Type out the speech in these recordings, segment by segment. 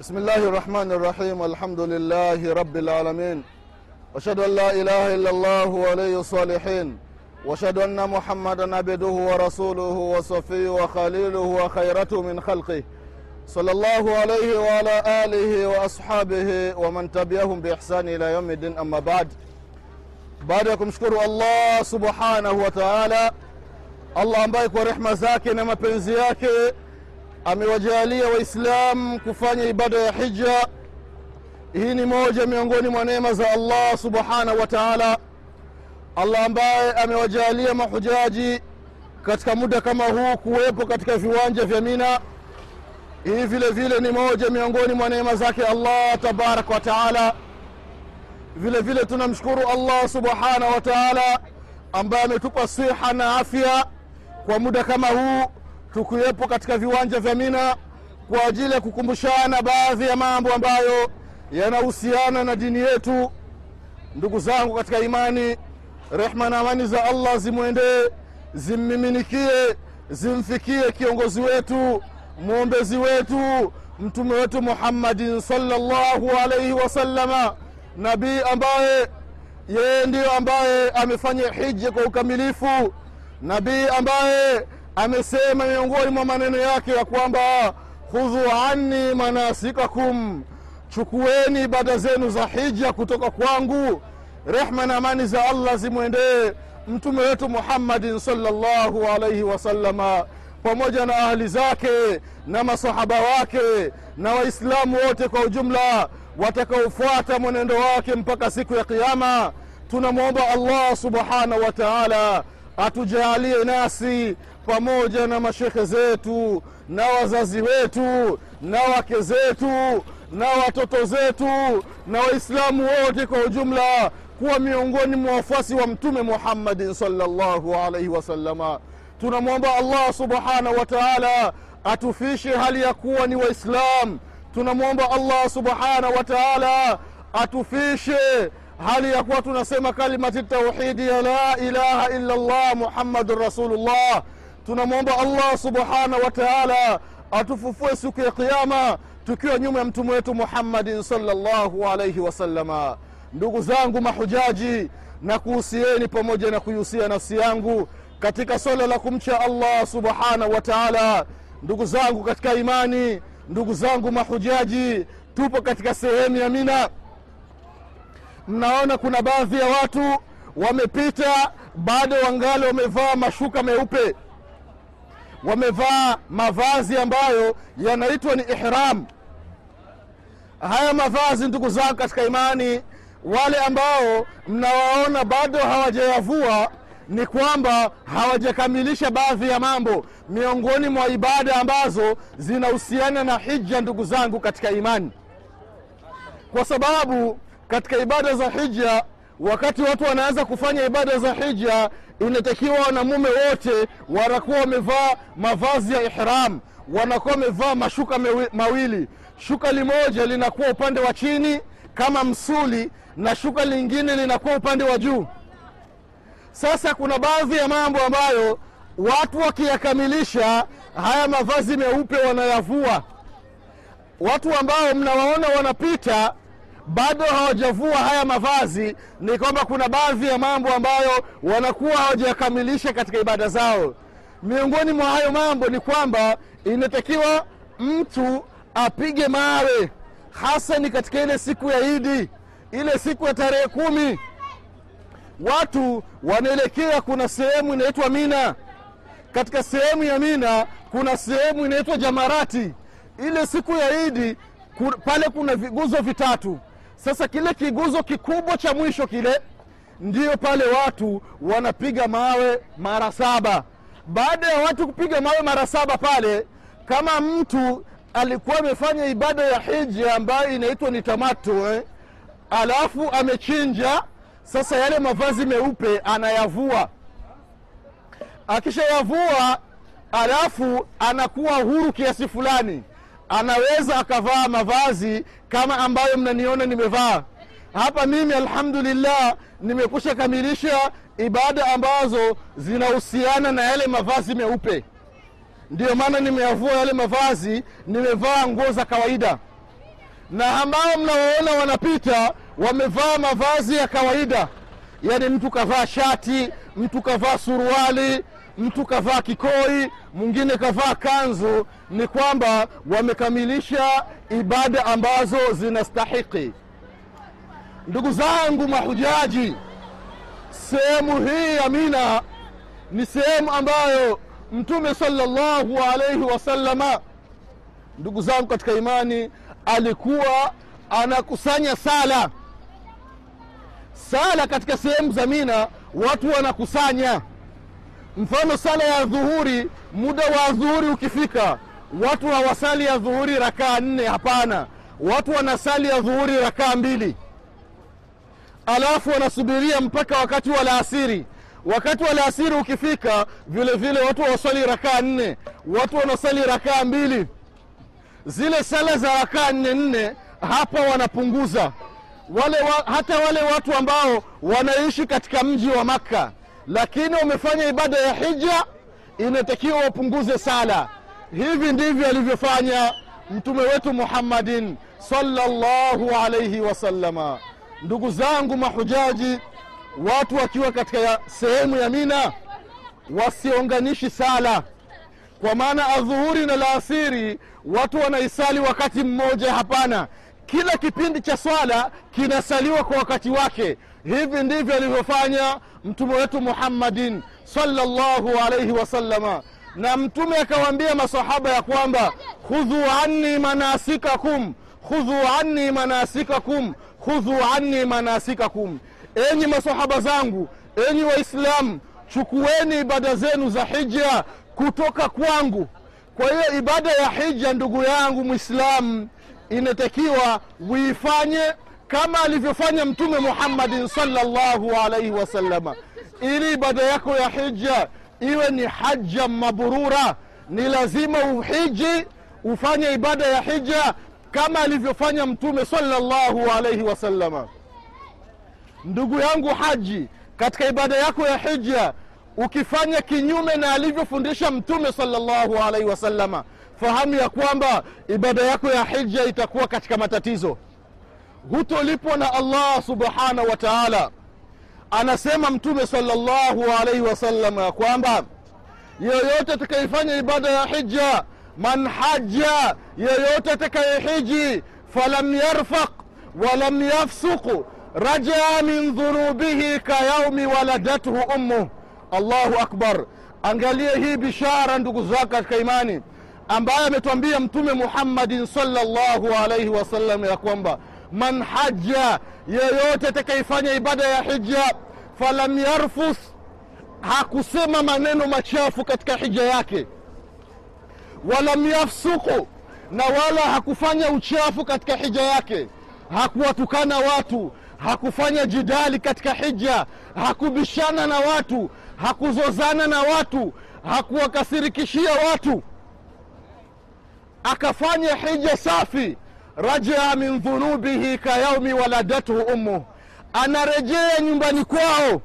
بسم الله الرحمن الرحيم الحمد لله رب العالمين. وأشهد أن لا إله إلا الله ولي الصالحين. وأشهد أن محمدا عبده ورسوله وصفيه وخليله وخيرته من خلقه. صلى الله عليه وعلى آله وأصحابه ومن تبعهم بإحسان إلى يوم الدين أما بعد. baada ya subhanahu wa taala allah ambaye kwa rehma zake na amewajalia waislamu kufanya ibada ya hija. Hii ni moja miongoni mwa neema za allah subhanahu wa taala. Allah ambaye amewajalia mahujaji katika muda kama huu kuwepo katika viwanja vya mina. Hii vile vile ni moja miongoni mwa neema zake allah tabaraka wa taala. Vile vile tunamshukuru allah subhanahu wa taala ambaye ametupa siha na afya kwa muda kama huu tukiwepo katika viwanja vya mina kwa ajili ya kukumbushana baadhi ya mambo ambayo yanahusiana na dini yetu. Ndugu zangu katika imani rehma na amani za allah zimwendee zimmiminikie zimfikie kiongozi wetu mwombezi wetu mtume wetu muhammadin sallallahu alaihi wasallama, nabii ambaye yeye ndiyo ambaye amefanya hija kwa ukamilifu nabii ambaye amesema miongoni mwa maneno yake ya kwamba khudhu anni manasikakum chukueni ibada zenu za hija kutoka kwangu rehma na amani za allah zimwendee mtume wetu muhammadin sallallahu alaihi wasallama pamoja na ahli zake na masahaba wake na waislamu wote kwa ujumla watakaofuata mwenendo wake mpaka siku ya Kiyama. tunamwomba allah subhanahu wa taala atujalie nasi pamoja na mashekhe zetu na wazazi wetu na wake zetu na watoto zetu na waislamu wote kwa ujumla kuwa miongoni mwa wafuasi wa mtume muhammadin salllahu alaihi wasalama tunamwomba allah subhanahu wa taala atufishe hali ya kuwa ni waislam. Tunamwomba allah subhanahu wa taala atufishe hali ya kuwa tunasema kalimati tauhidi ya la ilaha illa llah muhammadun rasulullah. Tunamwomba allah subhanahu wa taala atufufue siku ya qiama tukiwa nyuma ya mtume wetu muhammadin salllahu alaihi wasalama ndugu zangu mahujaji na kuhusieni pamoja na kuihusia nafsi yangu katika swala la kumcha allah subhanahu wa taala. Ndugu zangu katika imani ndugu zangu mahujaji tupo katika sehemu ya mina mnaona kuna baadhi ya watu wamepita bado wangali wamevaa mashuka meupe. Wamevaa mavazi ambayo yanaitwa ni ihram. Haya mavazi ndugu zangu katika imani wale ambao mnawaona bado hawajayavua ni kwamba hawajakamilisha baadhi ya mambo. Miongoni mwa ibada ambazo zinahusiana na hija ndugu zangu katika imani. Kwa sababu katika ibada za hija wakati watu wanaanza kufanya ibada za hija inatakiwa wanamume wote wanakuwa wamevaa mavazi ya ihram wanakuwa wamevaa mashuka mawili. Shuka limoja linakuwa upande wa chini kama msuli na shuka lingine linakuwa upande wa juu. Sasa kuna baadhi ya mambo ambayo watu wakiyakamilisha haya mavazi meupe wanayavua. Watu ambao mnawaona wanapita bado hawajavua haya mavazi ni kwamba kuna baadhi ya mambo ambayo wanakuwa hawajakamilisha katika ibada zao. Miongoni mwa hayo mambo ni kwamba inatakiwa mtu apige mawe hasa ni katika ile siku ya idi ile siku ya tarehe kumi. Watu wanaelekea kuna sehemu inaitwa mina. Katika sehemu ya mina kuna sehemu inaitwa jamarati. Ile siku ya idi pale kuna viguzo vitatu sasa kile kiguzo kikubwa cha mwisho kile ndiyo pale watu wanapiga mawe mara saba baada ya watu kupiga mawe mara saba pale kama mtu alikuwa amefanya ibada ya hiji ambayo inaitwa ni tamato eh? alafu amechinja sasa yale mavazi meupe anayavua akishayavua alafu anakuwa huru kiasi fulani anaweza akavaa mavazi kama ambayo mnaniona nimevaa. Hapa mimi alhamdulillah nimekusha kamilisha ibada ambazo zinahusiana na yale mavazi meupe. Ndiyo maana nimeyavua yale mavazi nimevaa nguo za kawaida. Na ambao mnawaona wanapita wamevaa mavazi ya kawaida. Yaani mtu kavaa shati mtu kavaa suruali mtu kavaa kikoi mwingine kavaa kanzu ni kwamba wamekamilisha ibada ambazo zinastahiki. Ndugu zangu mahujaji sehemu hii ya mina ni sehemu ambayo mtume salllahu alaihi wasallama ndugu zangu katika imani alikuwa anakusanya sala. Sala katika sehemu za mina watu wanakusanya. Mfano sala ya dhuhuri muda wa dhuhuri ukifika watu hawasali ya dhuhuri rakaa nne hapana. Watu wanasali ya dhuhuri rakaa mbili. Alafu wanasubiria mpaka wakati wa laasiri. Wakati wa laasiri ukifika vile vile watu hawasali rakaa nne. Watu wanasali rakaa mbili. Zile sala za rakaa nne nne hapa wanapunguza. Wale wa, hata wale watu ambao wanaishi katika mji wa makka lakini wamefanya ibada ya hija inatakiwa wapunguze sala hivi ndivyo alivyofanya mtume wetu muhammadin salllahu alaihi wasallama ndugu zangu mahujaji watu wakiwa katika sehemu ya mina wasiunganishi sala. Kwa maana adhuhuri na laasiri watu wanaisali wakati mmoja hapana. Kila kipindi cha swala kinasaliwa kwa wakati wake. Hivi ndivyo alivyofanya mtume wetu muhammadin salllahu alaihi wasallama na mtume akawaambia masahaba ya kwamba khudhu anni manasikakum khudhu anni manasikakum khudhu anni manasikakum. Enyi masahaba zangu enyi waislamu chukueni ibada zenu za hija kutoka kwangu. Kwa hiyo ibada ya hija ndugu yangu mwislamu inatakiwa uifanye kama alivyofanya mtume muhammadin salllahu alaihi wasalama ili ibada yako ya hija iwe ni haja maburura ni lazima uhiji ufanye ibada ya hija kama alivyofanya mtume salllahu alaihi wasalama ndugu yangu haji katika ibada yako ya hija ukifanya kinyume na alivyofundisha mtume salllahu alaihi wasalama fahamu ya kwamba ibada yako ya hija itakuwa katika matatizo. Hutolipwa na allah subhanahu wa taala anasema mtume salllahu alaihi wasallam ya kwamba yeyote atakayefanya ibada ya hija man haja yeyote atakayehiji falam yarfaq walam yafsuq rajaa min dhunubihi kayaumi waladathu ummuh allahu akbar. Angalie hii bishara ndugu zako katika imani ambaye ametwambia mtume muhammadin salllahu alaihi wasallam ya kwamba man haja yeyote atakayefanya ibada ya hija falam yarfus hakusema maneno machafu katika hija yake. Walam yafsuku na wala hakufanya uchafu katika hija yake. Hakuwatukana watu hakufanya jidali katika hija hakubishana na watu hakuzozana na watu hakuwakasirikishia watu. Akafanya hija safi rajaa min dhunubihi kayaumi waladathu ummuh anarejea nyumbani kwao.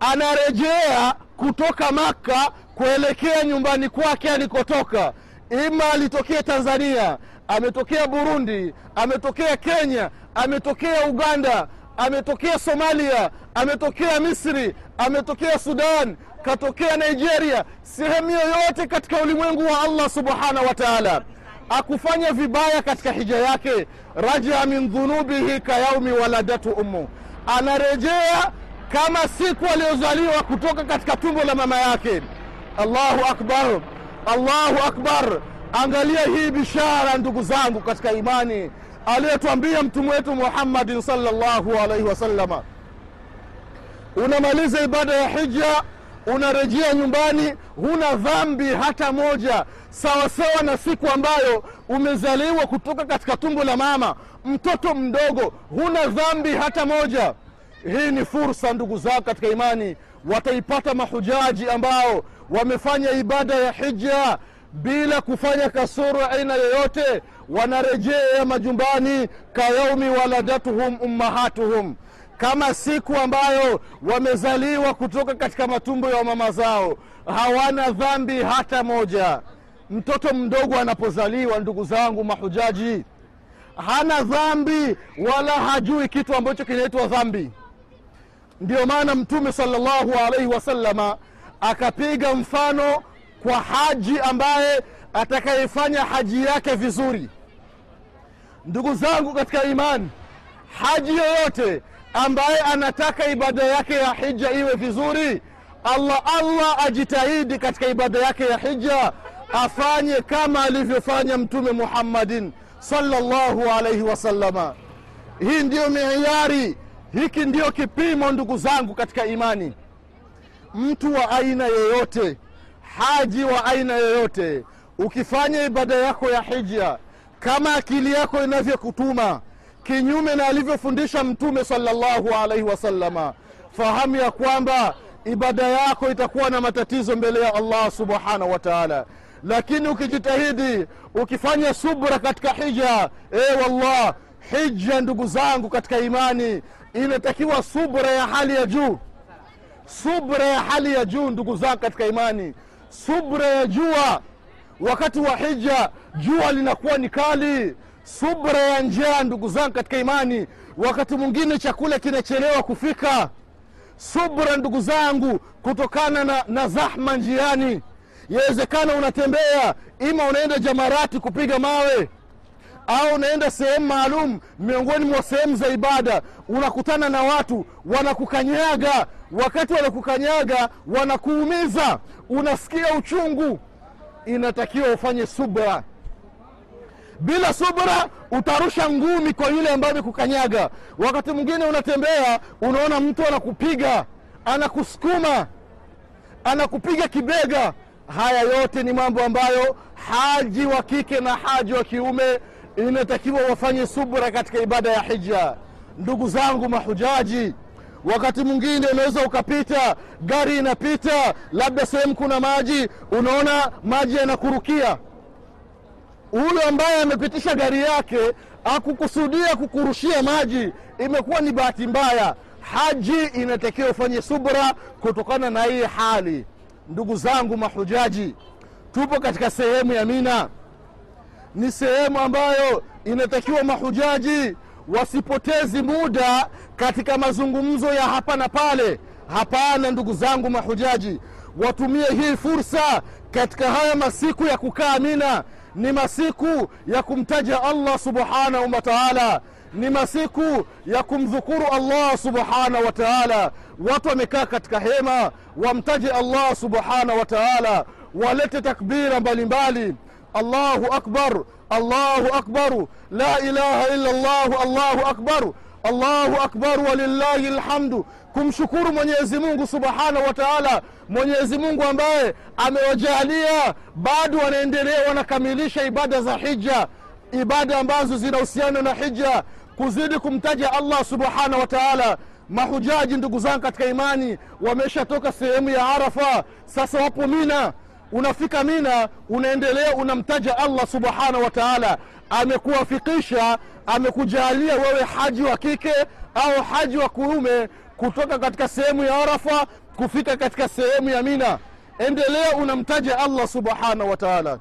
Anarejea kutoka makka kuelekea nyumbani kwake alikotoka. Ima alitokea tanzania ametokea burundi ametokea kenya ametokea uganda ametokea somalia ametokea misri ametokea sudan katokea nigeria. Sehemu yoyote katika ulimwengu wa allah subhanahu wa taala akufanya vibaya katika hija yake. Rajaa min dhunubihi kayaumi waladatu ummu. Anarejea kama siku aliyozaliwa kutoka katika tumbo la mama yake. Allahu akbar. Allahu akbar. Angalia hii bishara ndugu zangu katika imani. Aliyetwambia mtume wetu muhammadin sallallahu alaihi wasallama. unamaliza ibada ya hija unarejea nyumbani huna dhambi hata moja. Sawasawa na siku ambayo umezaliwa kutoka katika tumbo la mama. Mtoto mdogo huna dhambi hata moja. Hii ni fursa ndugu zao katika imani. Wataipata mahujaji ambao wamefanya ibada ya hija bila kufanya kasoro aina yoyote. Wanarejea majumbani kayaumi waladatuhum ummahatuhum kama siku ambayo wamezaliwa kutoka katika matumbo ya mama zao. Hawana dhambi hata moja. Mtoto mdogo anapozaliwa ndugu zangu mahujaji hana dhambi wala hajui kitu ambacho kinaitwa dhambi. Ndio maana mtume sallallahu alaihi wasalama akapiga mfano kwa haji ambaye atakayefanya haji yake vizuri. Ndugu zangu katika imani haji yoyote ambaye anataka ibada yake ya hija iwe vizuri allah allah ajitahidi katika ibada yake ya hija afanye kama alivyofanya mtume muhammadin salllahu alaihi wasalama hii ndiyo miayari hiki ndiyo kipimo ndugu zangu katika imani. Mtu wa aina yoyote haji wa aina yoyote ukifanya ibada yako ya hija kama akili yako inavyokutuma kinyume na alivyofundisha mtume salllahu alaihi wasalama fahamu ya kwamba ibada yako itakuwa na matatizo mbele ya allah subhanahu wa taala. Lakini ukijitahidi ukifanya subra katika hija e wallah hija ndugu zangu katika imani inatakiwa subra ya hali ya juu. Subra ya hali ya juu ndugu zangu katika imani. Subra ya jua wakati wa hija jua linakuwa ni kali subra ya njaa ndugu zangu katika imani. Wakati mwingine chakula kinachelewa kufika. Subra ndugu zangu kutokana na, na zahma njiani. Yawezekana unatembea ima unaenda jamarati kupiga mawe. Au unaenda sehemu maalum miongoni mwa sehemu za ibada. Unakutana na watu wanakukanyaga. Wakati wanakukanyaga wanakuumiza. Unasikia uchungu. Inatakiwa ufanye subra bila subra utarusha ngumi kwa yule ambaye amekukanyaga. Wakati mwingine unatembea unaona mtu anakupiga anakusukuma anakupiga kibega. Haya yote ni mambo ambayo haji wa kike na haji wa kiume inatakiwa wafanye subra katika ibada ya hija. Ndugu zangu mahujaji wakati mwingine unaweza ukapita gari inapita labda sehemu kuna maji unaona maji yanakurukia huyo ambaye amepitisha gari yake akukusudia kukurushia maji imekuwa ni bahati mbaya. Haji inatakiwa ufanye subra kutokana na hii hali. Ndugu zangu mahujaji tupo katika sehemu ya mina. Ni sehemu ambayo inatakiwa mahujaji wasipotezi muda katika mazungumzo ya hapa na pale. Hapana ndugu zangu mahujaji watumie hii fursa katika haya masiku ya kukaa mina ni masiku ya kumtaja allah subhanahu wa taala. Ni masiku ya kumdhukuru allah subhanahu wa taala. Watu wamekaa katika hema wamtaje allah subhanahu wa taala walete takbira mbalimbali. Allahu akbar allahu akbaru la ilaha illa llahu allahu akbaru allahu akbar walillahi lhamdu kumshukuru mwenyezi mungu subhanahu wa taala mwenyezi mungu ambaye amewajalia bado wanaendelea wanakamilisha ibada za hija ibada ambazo zinahusiana na hija kuzidi kumtaja allah subhanahu wa taala. Mahujaji ndugu zangu katika imani wameshatoka sehemu ya arafa sasa wapo mina unafika mina unaendelea unamtaja allah subhanahu wa taala. Amekuwafikisha amekujalia wewe haji wa kike au haji wa kuume kutoka katika sehemu ya arafa kufika katika sehemu ya mina. Endelea unamtaja allah subhanahu wa taala.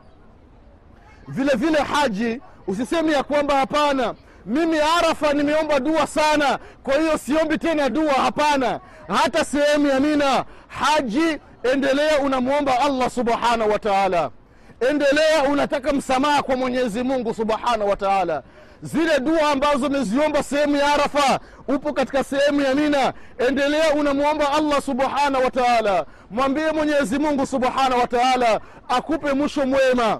Vile vile haji usisemi ya kwamba hapana. Mimi arafa nimeomba dua sana kwa hiyo siombi tena dua hapana. Hata sehemu ya mina haji endelea unamwomba allah subhanahu wa taala. Endelea unataka msamaha kwa mwenyezi mungu subhanahu wa taala. Zile dua ambazo umeziomba sehemu ya arafa upo katika sehemu ya mina. Endelea unamwomba allah subhanahu wa taala. Mwambie mwenyezi mungu subhanahu wa akupe mwisho mwema.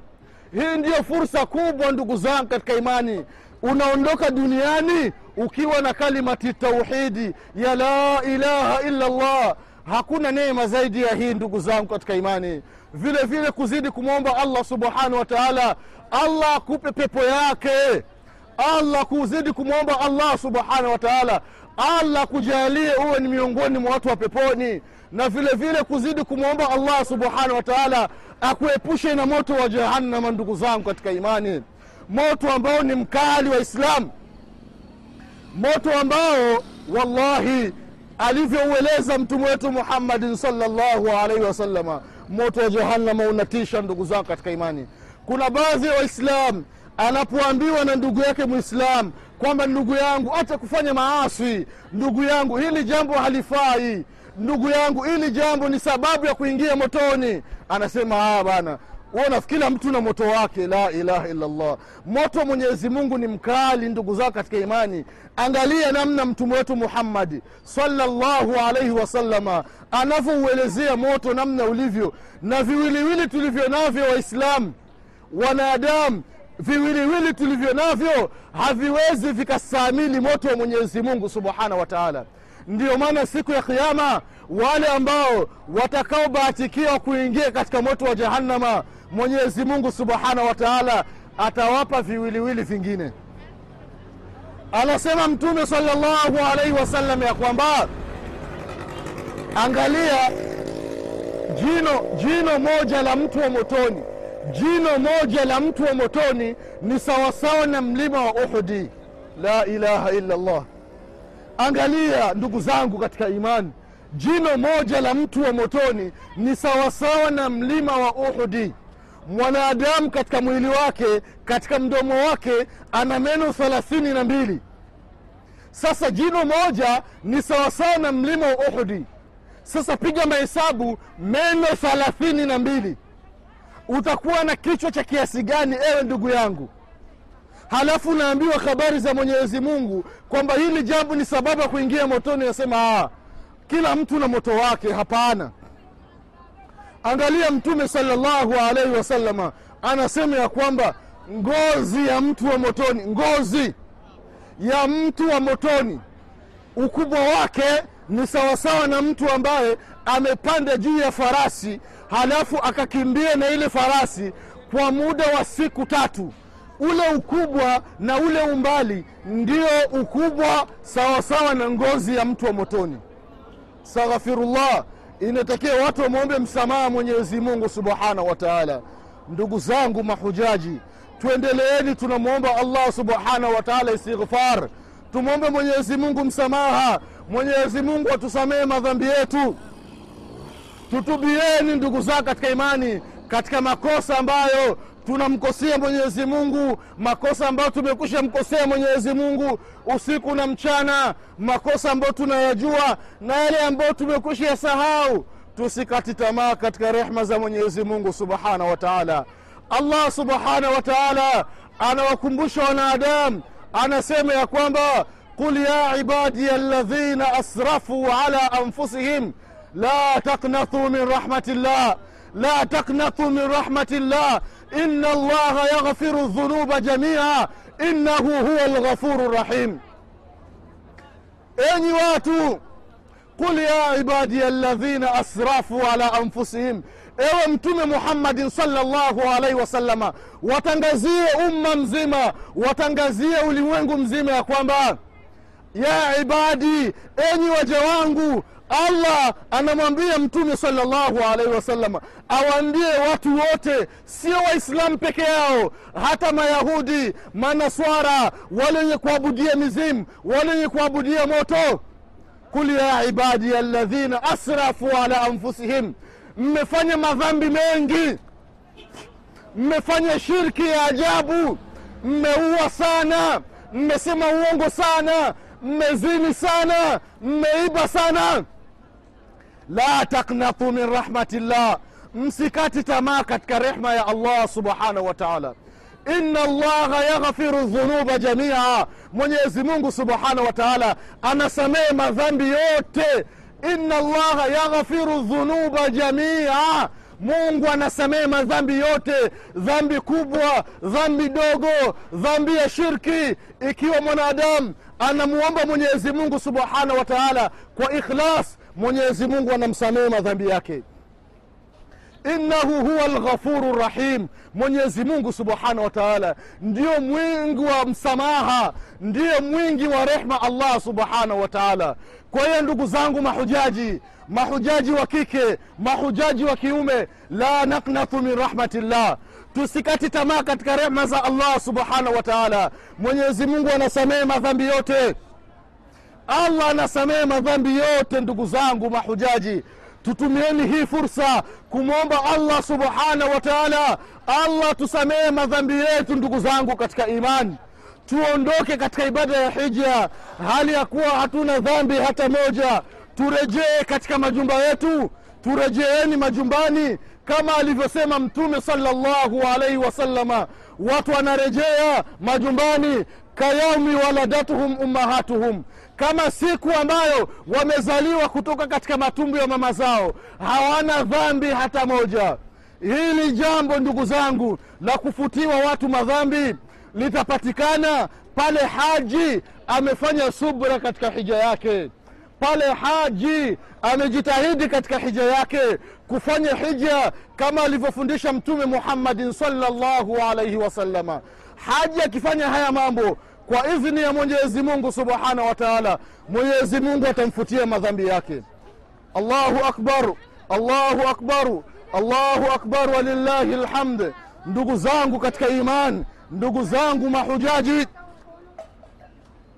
Hii ndiyo fursa kubwa ndugu zangu katika imani. Unaondoka duniani ukiwa na kalimati tauhidi ya la ilaha illa llah hakuna neema zaidi ya hii ndugu zangu katika imani. Vile vile kuzidi kumwomba allah subhanahu wa taala. Allah akupe pepo yake. Allah kuzidi kumwomba allah subhanahu wa taala. Allah kujalie uwe ni miongoni mwa watu wa peponi. Na vile vile kuzidi kumwomba allah subhanahu wa taala akuepushe na moto wa jahannama ndugu zangu katika imani. Moto ambao ni mkali wa islamu moto ambao wallahi alivyoueleza mtume wetu muhammadin salllahu alaihi wasalama moto wa jahannama unatisha ndugu zangu katika imani. Kuna baadhi ya waislamu anapoambiwa na ndugu yake mwislamu kwamba ndugu yangu hata kufanya maaswi ndugu yangu hili jambo halifai. Ndugu yangu hili jambo ni sababu ya kuingia motoni. Anasema ah bana uona kila mtu na moto wake? La ilaha illallah. Moto mwenyezi mungu ni mkali ndugu zao katika imani. Angalia namna mtume wetu muhammadi salllahu alaihi wasalama anavyouelezea moto namna ulivyo na viwiliwili tulivyo navyo waislamu wanadamu viwiliwili tulivyo navyo haviwezi vikastahimili moto wa mwenyezi mungu subhanahu wa taala. Ndiyo maana siku ya kiama wale ambao watakaobahatikiwa kuingia katika moto wa jahannama mwenyezi mungu subhanahu wa taala atawapa viwiliwili vingine. Anasema mtume salllahu alaihi wasallam ya kwamba angalia jino jino moja la mtu wa motoni. Jino moja la mtu wa motoni ni sawasawa na mlima wa uhudi la ilaha illa Allah. angalia ndugu zangu katika imani jino moja la mtu wa motoni ni sawasawa na mlima wa uhudi mwanadamu katika mwili wake katika mdomo wake ana meno thelathini na mbili. Sasa jino moja ni sawasawa na mlima wa uhudi. Sasa piga mahesabu meno thelathini na mbili. Utakuwa na kichwa cha kiasi gani ewe ndugu yangu? Halafu naambiwa habari za mwenyezi mungu kwamba hili jambo ni sababu ya kuingia motoni nasema kila mtu na moto wake. Hapana angalia mtume salllahu alaihi wasalama anasema ya kwamba ngozi ya mtu wa motoni ngozi ya mtu wa motoni ukubwa wake ni sawasawa na mtu ambaye amepanda juu ya farasi halafu akakimbia na ile farasi kwa muda wa siku tatu. Ule ukubwa na ule umbali ndio ukubwa sawasawa na ngozi ya mtu wa motoni. Staghfirullah inatakiwa watu wamwombe msamaha mwenyezi mungu subhanahu wa taala. Ndugu zangu mahujaji tuendeleeni tunamwomba allah subhanahu wa taala istighfar. Tumwombe mwenyezi mungu msamaha. Mwenyezi mungu atusamehe madhambi yetu. Tutubieni ndugu zangu katika imani katika makosa ambayo tunamkosea mwenyezi mungu makosa ambayo tumekwisha mkosea mwenyezi mungu usiku na mchana makosa ambayo tunayajua na yale ambayo tumekwisha yasahau. Tusikati tamaa katika rehma za mwenyezi mungu subhanahu wa taala. Allah subhanahu wa taala anawakumbusha wanadamu anasema ya kwamba qul ya ibadi alladhina asrafuu ala anfusihim la taknathu min rahmatillah la taknathu min rahmatillah إن الله يغفر الذنوب جميعا. إنه هو الغفور الرحيم. أي واتو قل يا عبادي الذين أسرافوا على أنفسهم. أو أمتم محمد صلى الله عليه وسلم. وتنجزي أمم زما وتنجزي أولي وينكم زما يا كوانبان ya ibadi enyi waja wangu allah anamwambia mtume salllahu alaihi wasalama awaambie watu wote sio waislamu peke yao hata mayahudi manaswara wale wenye kuabudia mizimu wale wenye kuabudia moto. Kul ya ibadi alladhina asrafu ala anfusihim mmefanya madhambi mengi mmefanya shirki ya ajabu mmeua sana mmesema uongo sana mmezini sana mmeiba sana. La taknatu min rahmatillah. Msikati tamaa katika rehma ya allah subhanahu wa taala. Ina allaha yaghfiru dhunuba jamia. Mwenyezi mungu subhanahu wa taala anasamehe madhambi yote. Ina allaha yaghfiru dhunuba jamia. Mungu anasamehe madhambi yote. Dhambi kubwa dhambi dogo dhambi ya shirki. Ikiwa mwanadamu anamuomba mwenyezi mungu subhanahu wa taala. Kwa ikhlas mwenyezi mungu anamsamehe madhambi yake. Innahu huwa lghafuru rahim mwenyezi mungu subhanahu wa taala. Ndio mwingi wa msamaha. Ndiyo mwingi wa rehma allah subhanahu wa taala. Kwa hiyo ndugu zangu mahujaji mahujaji wa kike mahujaji wa kiume la naknathu min rahmatillah tusikati tamaa katika rehma za allah subhanahu wa taala. Mwenyezi mungu anasamehe madhambi yote. Allah anasamehe madhambi yote ndugu zangu mahujaji. Tutumieni hii fursa kumwomba allah subhanahu wa taala. Allah tusamehe madhambi yetu ndugu zangu katika imani tuondoke katika ibada ya hija hali ya kuwa hatuna dhambi hata moja. Turejee katika majumba yetu. Turejeeni majumbani kama alivyosema mtume salallahu alaihi wasalama watu wanarejea majumbani kayaumi waladatuhum ummahatuhum. Kama siku ambayo wamezaliwa kutoka katika matumbu ya mama zao hawana dhambi hata moja. Hili jambo ndugu zangu la kufutiwa watu madhambi litapatikana pale haji amefanya subra katika hija yake pale haji amejitahidi katika hija yake kufanya hija kama alivyofundisha mtume muhammadin salllahu alaihi wasalama haji akifanya haya mambo kwa idhini ya mwenyezi mungu subhanahu wa taala mwenyezi mungu atamfutia madhambi yake. Allahu akbar allahu akbaru allahu akbar walillahi lhamd ndugu zangu katika iman ndugu zangu mahujaji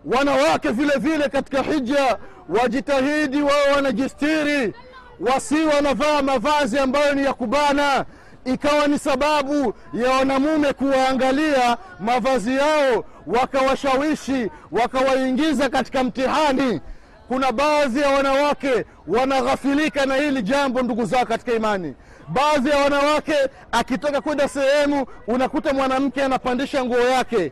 wanawake vile vile katika hija wajitahidi wao wanajistiri wasi wanavaa mavazi ambayo ni ya kubana. Ikawa ni sababu ya wanamume kuwaangalia mavazi yao wakawashawishi wakawaingiza katika mtihani. Kuna baadhi ya wanawake wanaghafilika na hili jambo ndugu zao katika imani. Baadhi ya wanawake akitoka kwenda sehemu unakuta mwanamke anapandisha nguo yake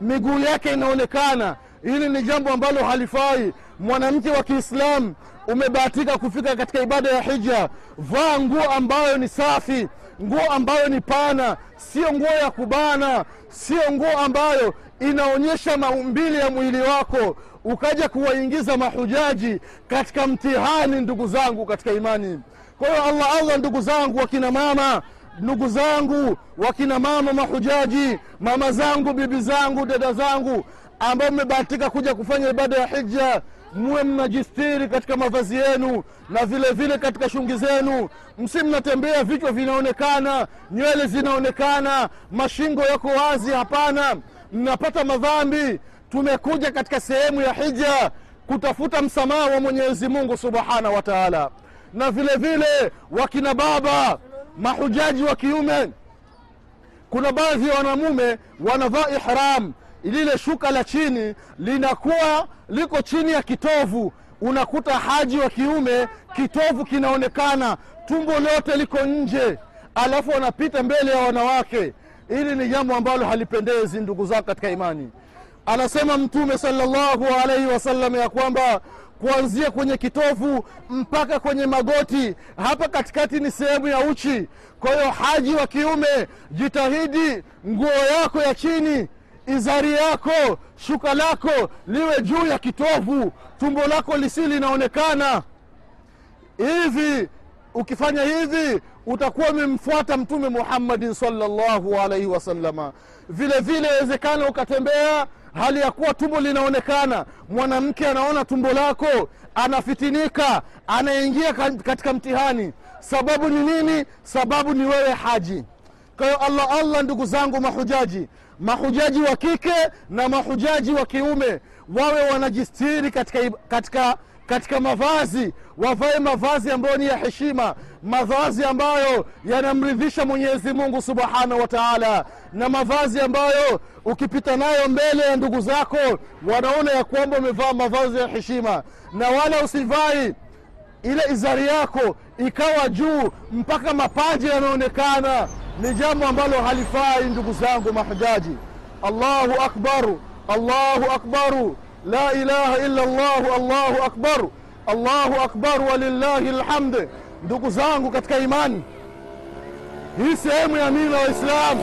miguu yake inaonekana hili ni jambo ambalo halifai. Mwanamke wa kiislamu umebahatika kufika katika ibada ya hija. Vaa nguo ambayo ni safi nguo ambayo ni pana. Sio nguo ya kubana sio nguo ambayo inaonyesha maumbili ya mwili wako. Ukaja kuwaingiza mahujaji katika mtihani ndugu zangu katika imani. Kwa hiyo allah allah ndugu zangu wakina mama ndugu zangu wakina mama mahujaji mama zangu bibi zangu dada zangu ambao mmebahatika kuja kufanya ibada ya hija muwe mnajistiri katika mavazi yenu na vile vile katika shungi zenu. Msi mnatembea vichwa vinaonekana nywele zinaonekana mashingo yako wazi hapana. Mnapata madhambi. Tumekuja katika sehemu ya hija kutafuta msamaha wa mwenyezi mungu subhanahu wa taala. Na vile vile wakina baba mahujaji wa kiume. Kuna baadhi ya wanamume wanavaa ihram lile shuka la chini linakuwa liko chini ya kitovu. Unakuta haji wa kiume kitovu kinaonekana. Tumbo lote liko nje. Alafu wanapita mbele ya wanawake. Hili ni jambo ambalo halipendezi ndugu zako katika imani. Anasema mtume salllahu alaihi wasallam ya kwamba kuanzia kwenye kitovu mpaka kwenye magoti hapa katikati ni sehemu ya uchi. Kwa hiyo haji wa kiume jitahidi nguo yako ya chini izari yako shuka lako liwe juu ya kitovu. Tumbo lako lisi linaonekana. Hivi ukifanya hivi utakuwa umemfuata mtume muhammadin salllahu alaihi wasalama vile vile awezekana ukatembea hali ya kuwa tumbo linaonekana. Mwanamke anaona tumbo lako anafitinika anaingia katika mtihani. Sababu ni nini? Sababu ni wewe haji. Kwa hiyo allah allah ndugu zangu mahujaji mahujaji wa kike na mahujaji wa kiume wawe wanajistiri katika, katika, katika mavazi wavae mavazi ambayo ni ya heshima mavazi ambayo yanamridhisha mwenyezi mungu subhanahu wa taala na mavazi ambayo ukipita nayo mbele ya ndugu zako wanaona ya kwamba umevaa mavazi ya heshima na wala usivai ile izari yako ikawa juu mpaka mapaja yanaonekana ni jambo ambalo halifai ndugu zangu mahujaji. Allahu akbaru allahu akbaru la ilaha illa llahu allahu akbaru allahu akbaru walillahi lhamdi ndugu zangu katika imani hii sehemu ya mila waislamu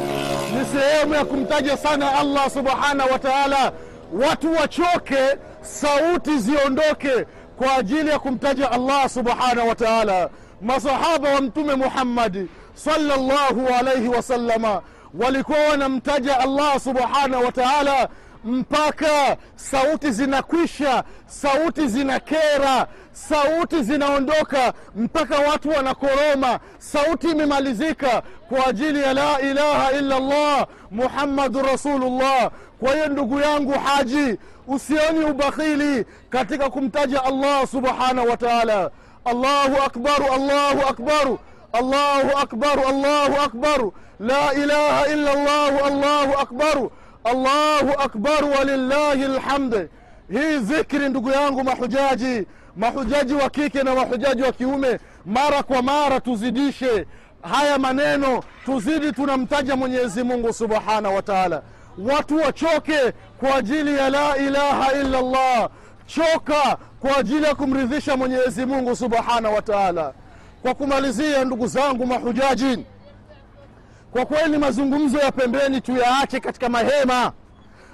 ni sehemu ya kumtaja sana allah subhanahu wa taala. Watu wachoke sauti ziondoke kwa ajili ya kumtaja allah subhanahu wa taala. Masahaba wa mtume muhammadi salllahu alaihi wasallama walikuwa wanamtaja allah subhanahu wa taala mpaka sauti zinakwisha sauti zinakera sauti zinaondoka mpaka watu wanakoroma sauti imemalizika kwa ajili ya la ilaha illa llah muhammadun rasulullah. Kwa hiyo ndugu yangu haji usioni ubakhili katika kumtaja allah subhanahu wa taala. Allahu akbaru allahu akbaru allahu akbaru allahu akbaru la ilaha illa llahu allahu akbaru allahu akbaru walillahi lhamd hii dhikri ndugu yangu mahujaji mahujaji wa kike na mahujaji wa kiume mara kwa mara tuzidishe haya maneno tuzidi tunamtaja mwenyezi mungu subhanahu wa taala. Watu wachoke kwa ajili ya la ilaha illa llah choka kwa ajili ya kumridhisha mwenyezi mungu subhanahu wa taala kwa kumalizia ndugu zangu mahujaji kwa kweli mazungumzo ya pembeni tuyaache katika mahema.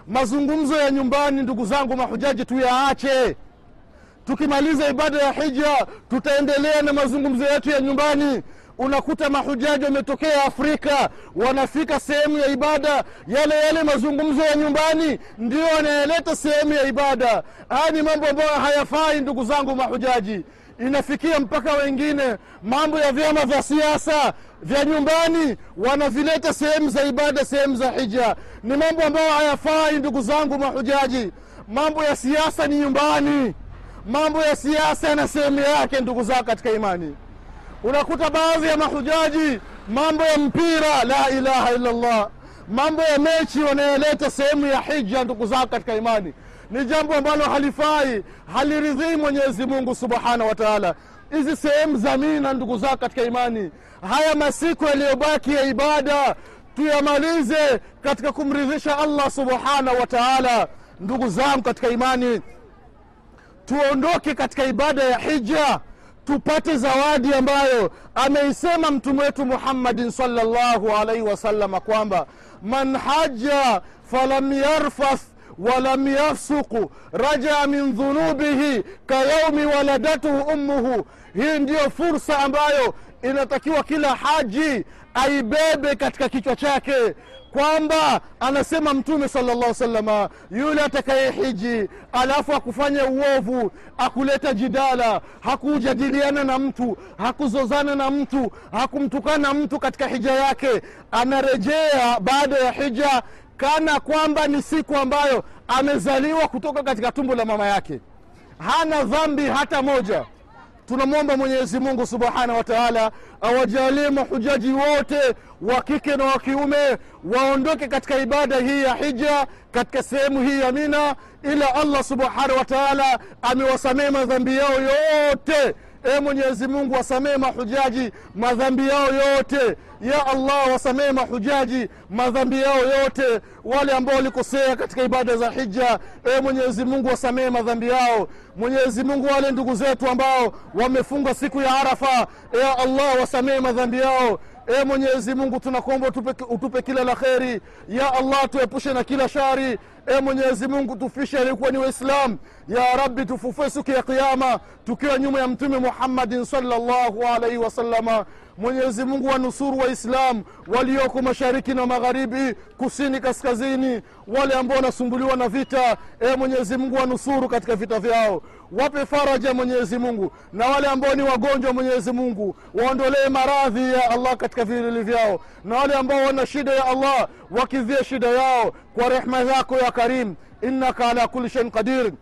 Mazungumzo ya nyumbani ndugu zangu mahujaji tuyaache. Tukimaliza ibada ya hija tutaendelea na mazungumzo yetu ya nyumbani. Unakuta mahujaji wametokea afrika wanafika sehemu ya ibada. Yale yale mazungumzo ya nyumbani ndio wanayaleta sehemu ya ibada. Haya ni mambo ambayo hayafai ndugu zangu mahujaji inafikia mpaka wengine. Mambo ya vyama vya siasa vya nyumbani wanavileta sehemu za ibada sehemu za hija. Ni mambo ambayo hayafai ndugu zangu mahujaji. Mambo ya siasa ni nyumbani. Mambo ya siasa yana sehemu yake ndugu zao katika imani. Unakuta baadhi ya mahujaji mambo ya mpira la ilaha illallah. Mambo ya mechi wanayoleta sehemu ya hija ndugu zao katika imani ni jambo ambalo halifai haliridhii mwenyezi mungu subhanahu wa taala. Hizi sehemu za mina ndugu zao katika imani haya masiku yaliyobaki ya ibada tuyamalize katika kumridhisha allah subhanahu wa taala. Ndugu zangu katika imani tuondoke katika ibada ya hija tupate zawadi ambayo ameisema mtume wetu muhammadin salllahu alaihi wasalama kwamba man haja falam yarfath walam yafsuku rajaa min dhunubihi kayaumi waladatuhu ummuhu. Hii ndiyo fursa ambayo inatakiwa kila haji aibebe katika kichwa chake kwamba anasema mtume sala llah salama yule atakaye hiji alafu akufanya uovu akuleta jidala hakujadiliana na mtu hakuzozana na mtu hakumtukana mtu katika hija yake anarejea baada ya hija kana kwamba ni siku ambayo amezaliwa kutoka katika tumbo la mama yake. Hana dhambi hata moja. Tunamwomba mwenyezi mungu subhanahu wa taala awajalie mahujaji wote wa kike na wa kiume waondoke katika ibada hii ya hija katika sehemu hii ya mina ila allah subhanahu wa taala amewasamehe madhambi yao yote e mwenyezi mungu wasamehe mahujaji madhambi yao yote. Ya allah wasamehe mahujaji madhambi yao yote. Wale ambao walikosea katika ibada za hija e mwenyezi mungu wasamehe madhambi yao. Mwenyezi mungu wale ndugu zetu ambao wamefunga siku ya arafa ya allah wasamehe madhambi yao e mwenyezi mungu tunakuomba utupe, utupe kila la kheri. Ya allah tuepushe na kila shari. E mwenyezi mungu tufishe alikuwa ni waislam. Ya rabbi tufufue siku ya kiama tukiwa nyuma ya mtume muhammadin salllahu alaihi wasalama mwenyezi mungu wanusuru waislam walioko mashariki na magharibi kusini kaskazini wale ambao wanasumbuliwa na vita e mwenyezi mungu wanusuru katika vita vyao wape faraja mwenyezi mungu na wale ambao ni wagonjwa mwenyezi mungu waondolee maradhi ya allah katika vilili vyao na wale ambao wana shida ya allah wakidhie shida yao kwa rehma zako ya karim innaka ala kuli shain qadir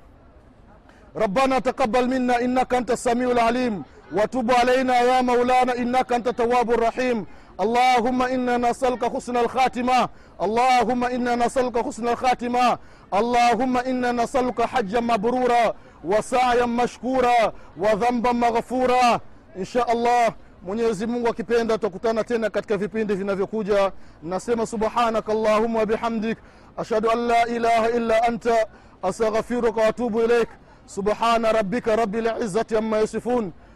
ربنا تقبل منا انك انت السميع العليم وتب علينا يا مولانا انك انت التواب الرحيم اللهم انا نسالك حسن الخاتمه اللهم انا نسالك حسن الخاتمه اللهم انا نسالك حجا مبرورا وسعيا مشكورا وذنبا مغفورا ان شاء الله mwenyezi mungu akipenda tutakutana tena katika vipindi vinavyokuja nasema subhanaka allahuma wabihamdik ashhadu an la ilaha illa anta astaghfiruka waatubu ilaik سبحان ربك رب العزة عما يصفون